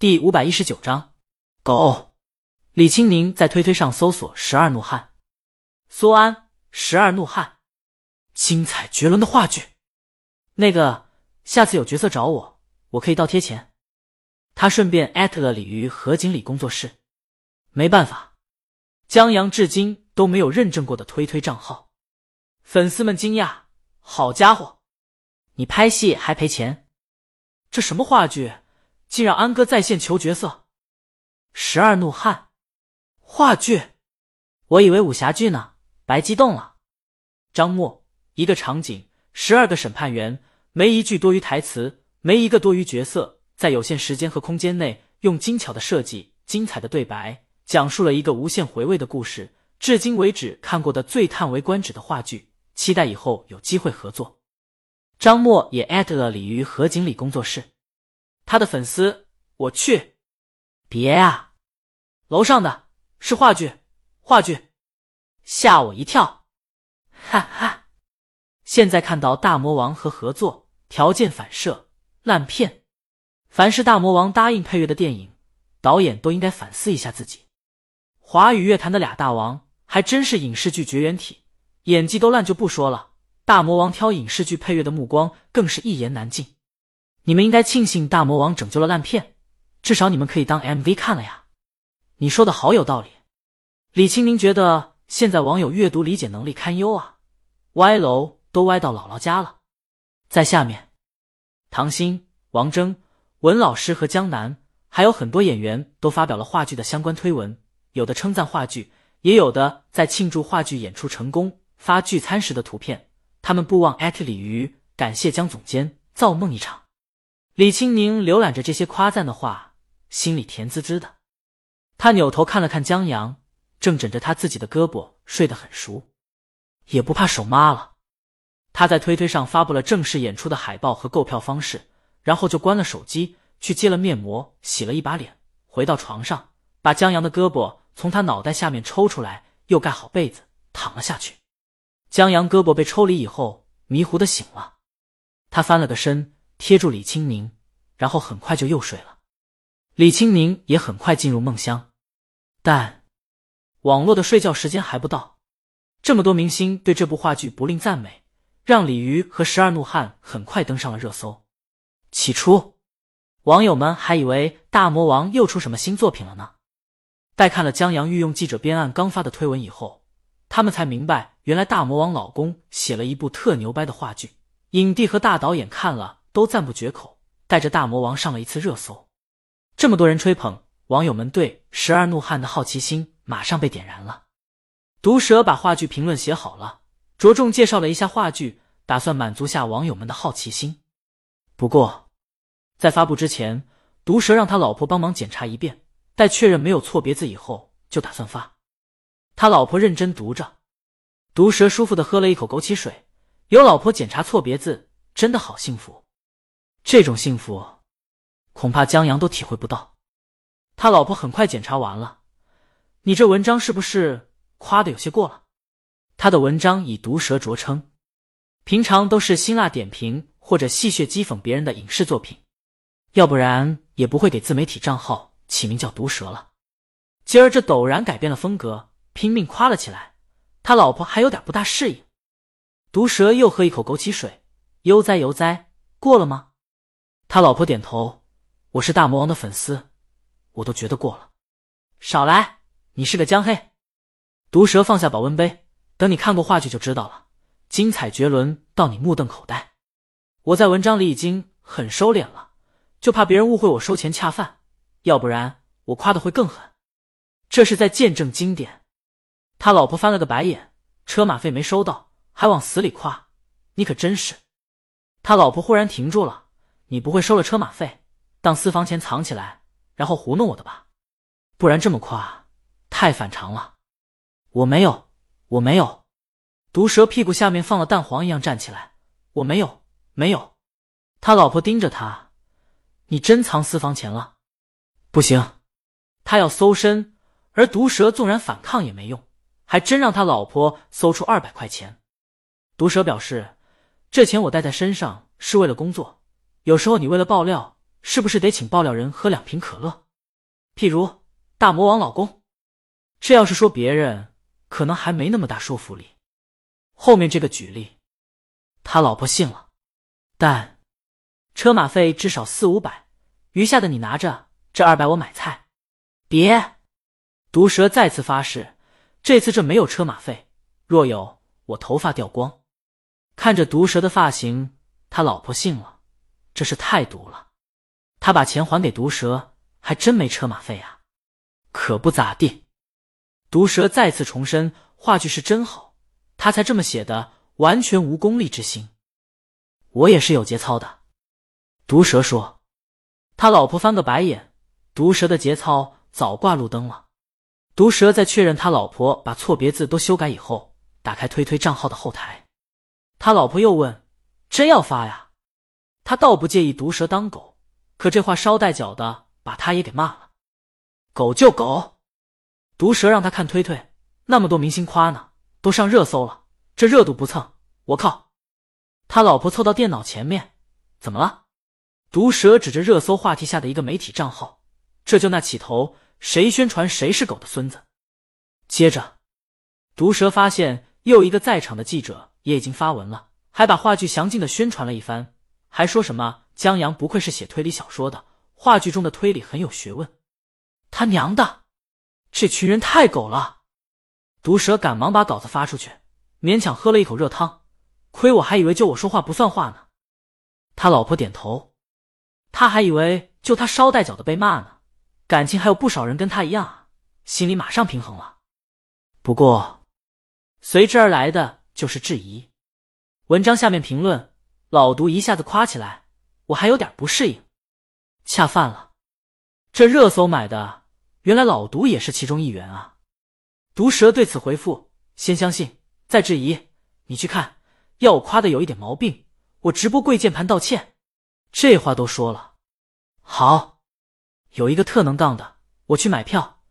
第五百一十九章，狗。李青宁在推推上搜索“十二怒汉”，苏安“十二怒汉”，精彩绝伦的话剧。那个，下次有角色找我，我可以倒贴钱。他顺便艾特了鲤鱼和锦鲤工作室。没办法，江阳至今都没有认证过的推推账号。粉丝们惊讶：“好家伙，你拍戏还赔钱？这什么话剧？竟让安哥在线求角色？十二怒汉。”话剧，我以为武侠剧呢，白激动了。张默，一个场景，十二个审判员，没一句多余台词，没一个多余角色，在有限时间和空间内，用精巧的设计、精彩的对白，讲述了一个无限回味的故事。至今为止看过的最叹为观止的话剧，期待以后有机会合作。张默也艾特了鲤鱼和锦鲤工作室，他的粉丝，我去，别啊，楼上的。是话剧，话剧，吓我一跳！哈哈，现在看到大魔王和合作条件反射烂片，凡是大魔王答应配乐的电影，导演都应该反思一下自己。华语乐坛的俩大王还真是影视剧绝缘体，演技都烂就不说了，大魔王挑影视剧配乐的目光更是一言难尽。你们应该庆幸大魔王拯救了烂片，至少你们可以当 MV 看了呀。你说的好有道理，李青宁觉得现在网友阅读理解能力堪忧啊，歪楼都歪到姥姥家了。在下面，唐鑫、王峥、文老师和江南，还有很多演员都发表了话剧的相关推文，有的称赞话剧，也有的在庆祝话剧演出成功，发聚餐时的图片。他们不忘艾特鲤鱼，感谢江总监，造梦一场。李青宁浏览着这些夸赞的话，心里甜滋滋的。他扭头看了看江阳，正枕着他自己的胳膊睡得很熟，也不怕手麻了。他在推推上发布了正式演出的海报和购票方式，然后就关了手机，去接了面膜，洗了一把脸，回到床上，把江阳的胳膊从他脑袋下面抽出来，又盖好被子躺了下去。江阳胳膊被抽离以后，迷糊的醒了，他翻了个身，贴住李青宁，然后很快就又睡了。李青宁也很快进入梦乡。但网络的睡觉时间还不到，这么多明星对这部话剧不吝赞美，让李鱼和十二怒汉很快登上了热搜。起初，网友们还以为大魔王又出什么新作品了呢。待看了江阳御用记者编案刚发的推文以后，他们才明白，原来大魔王老公写了一部特牛掰的话剧，影帝和大导演看了都赞不绝口，带着大魔王上了一次热搜。这么多人吹捧。网友们对《十二怒汉》的好奇心马上被点燃了。毒蛇把话剧评论写好了，着重介绍了一下话剧，打算满足下网友们的好奇心。不过，在发布之前，毒蛇让他老婆帮忙检查一遍，待确认没有错别字以后，就打算发。他老婆认真读着，毒蛇舒服的喝了一口枸杞水。有老婆检查错别字，真的好幸福。这种幸福，恐怕江阳都体会不到。他老婆很快检查完了，你这文章是不是夸的有些过了？他的文章以毒舌着称，平常都是辛辣点评或者戏谑讥讽别人的影视作品，要不然也不会给自媒体账号起名叫毒舌了。今儿这陡然改变了风格，拼命夸了起来，他老婆还有点不大适应。毒舌又喝一口枸杞水，悠哉悠哉，过了吗？他老婆点头，我是大魔王的粉丝。我都觉得过了，少来！你是个江黑。毒蛇放下保温杯，等你看过话剧就知道了，精彩绝伦到你目瞪口呆。我在文章里已经很收敛了，就怕别人误会我收钱恰饭，要不然我夸的会更狠。这是在见证经典。他老婆翻了个白眼，车马费没收到，还往死里夸，你可真是。他老婆忽然停住了，你不会收了车马费，当私房钱藏起来？然后糊弄我的吧，不然这么夸太反常了。我没有，我没有。毒蛇屁股下面放了蛋黄一样站起来，我没有，没有。他老婆盯着他，你真藏私房钱了？不行，他要搜身，而毒蛇纵然反抗也没用，还真让他老婆搜出二百块钱。毒蛇表示，这钱我带在身上是为了工作，有时候你为了爆料是不是得请爆料人喝两瓶可乐？譬如大魔王老公，这要是说别人，可能还没那么大说服力。后面这个举例，他老婆信了，但车马费至少四五百，余下的你拿着，这二百我买菜。别，毒蛇再次发誓，这次这没有车马费，若有，我头发掉光。看着毒蛇的发型，他老婆信了，这是太毒了。他把钱还给毒蛇，还真没车马费啊，可不咋地。毒蛇再次重申，话剧是真好，他才这么写的，完全无功利之心。我也是有节操的。毒蛇说，他老婆翻个白眼，毒蛇的节操早挂路灯了。毒蛇在确认他老婆把错别字都修改以后，打开推推账号的后台。他老婆又问：“真要发呀？”他倒不介意毒蛇当狗，可这话捎带脚的把他也给骂了。狗就狗，毒蛇让他看推推，那么多明星夸呢，都上热搜了，这热度不蹭，我靠！他老婆凑到电脑前面，怎么了？毒蛇指着热搜话题下的一个媒体账号，这就那起头，谁宣传谁是狗的孙子。接着，毒蛇发现又一个在场的记者。也已经发文了，还把话剧详尽的宣传了一番，还说什么江阳不愧是写推理小说的，话剧中的推理很有学问。他娘的，这群人太狗了！毒蛇赶忙把稿子发出去，勉强喝了一口热汤。亏我还以为就我说话不算话呢。他老婆点头，他还以为就他捎带脚的被骂呢，感情还有不少人跟他一样啊，心里马上平衡了。不过随之而来的。就是质疑。文章下面评论，老毒一下子夸起来，我还有点不适应。恰饭了，这热搜买的，原来老毒也是其中一员啊。毒蛇对此回复：先相信，再质疑。你去看，要我夸的有一点毛病，我直播跪键盘道歉。这话都说了，好，有一个特能杠的，我去买票，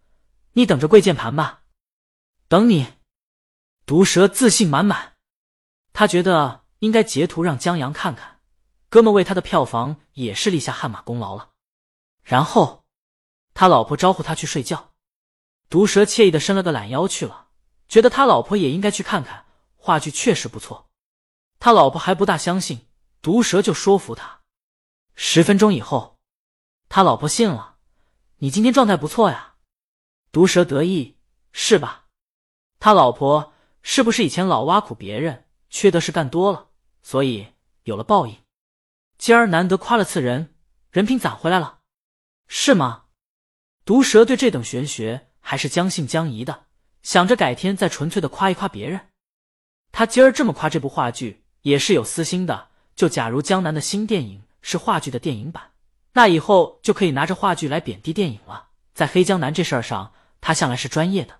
你等着跪键盘吧，等你。毒蛇自信满满，他觉得应该截图让江阳看看，哥们为他的票房也是立下汗马功劳了。然后他老婆招呼他去睡觉，毒蛇惬意的伸了个懒腰去了，觉得他老婆也应该去看看话剧，确实不错。他老婆还不大相信，毒蛇就说服他。十分钟以后，他老婆信了，你今天状态不错呀。毒蛇得意是吧？他老婆。是不是以前老挖苦别人，缺德事干多了，所以有了报应？今儿难得夸了次人，人品攒回来了，是吗？毒蛇对这等玄学还是将信将疑的，想着改天再纯粹的夸一夸别人。他今儿这么夸这部话剧，也是有私心的。就假如江南的新电影是话剧的电影版，那以后就可以拿着话剧来贬低电影了。在黑江南这事儿上，他向来是专业的。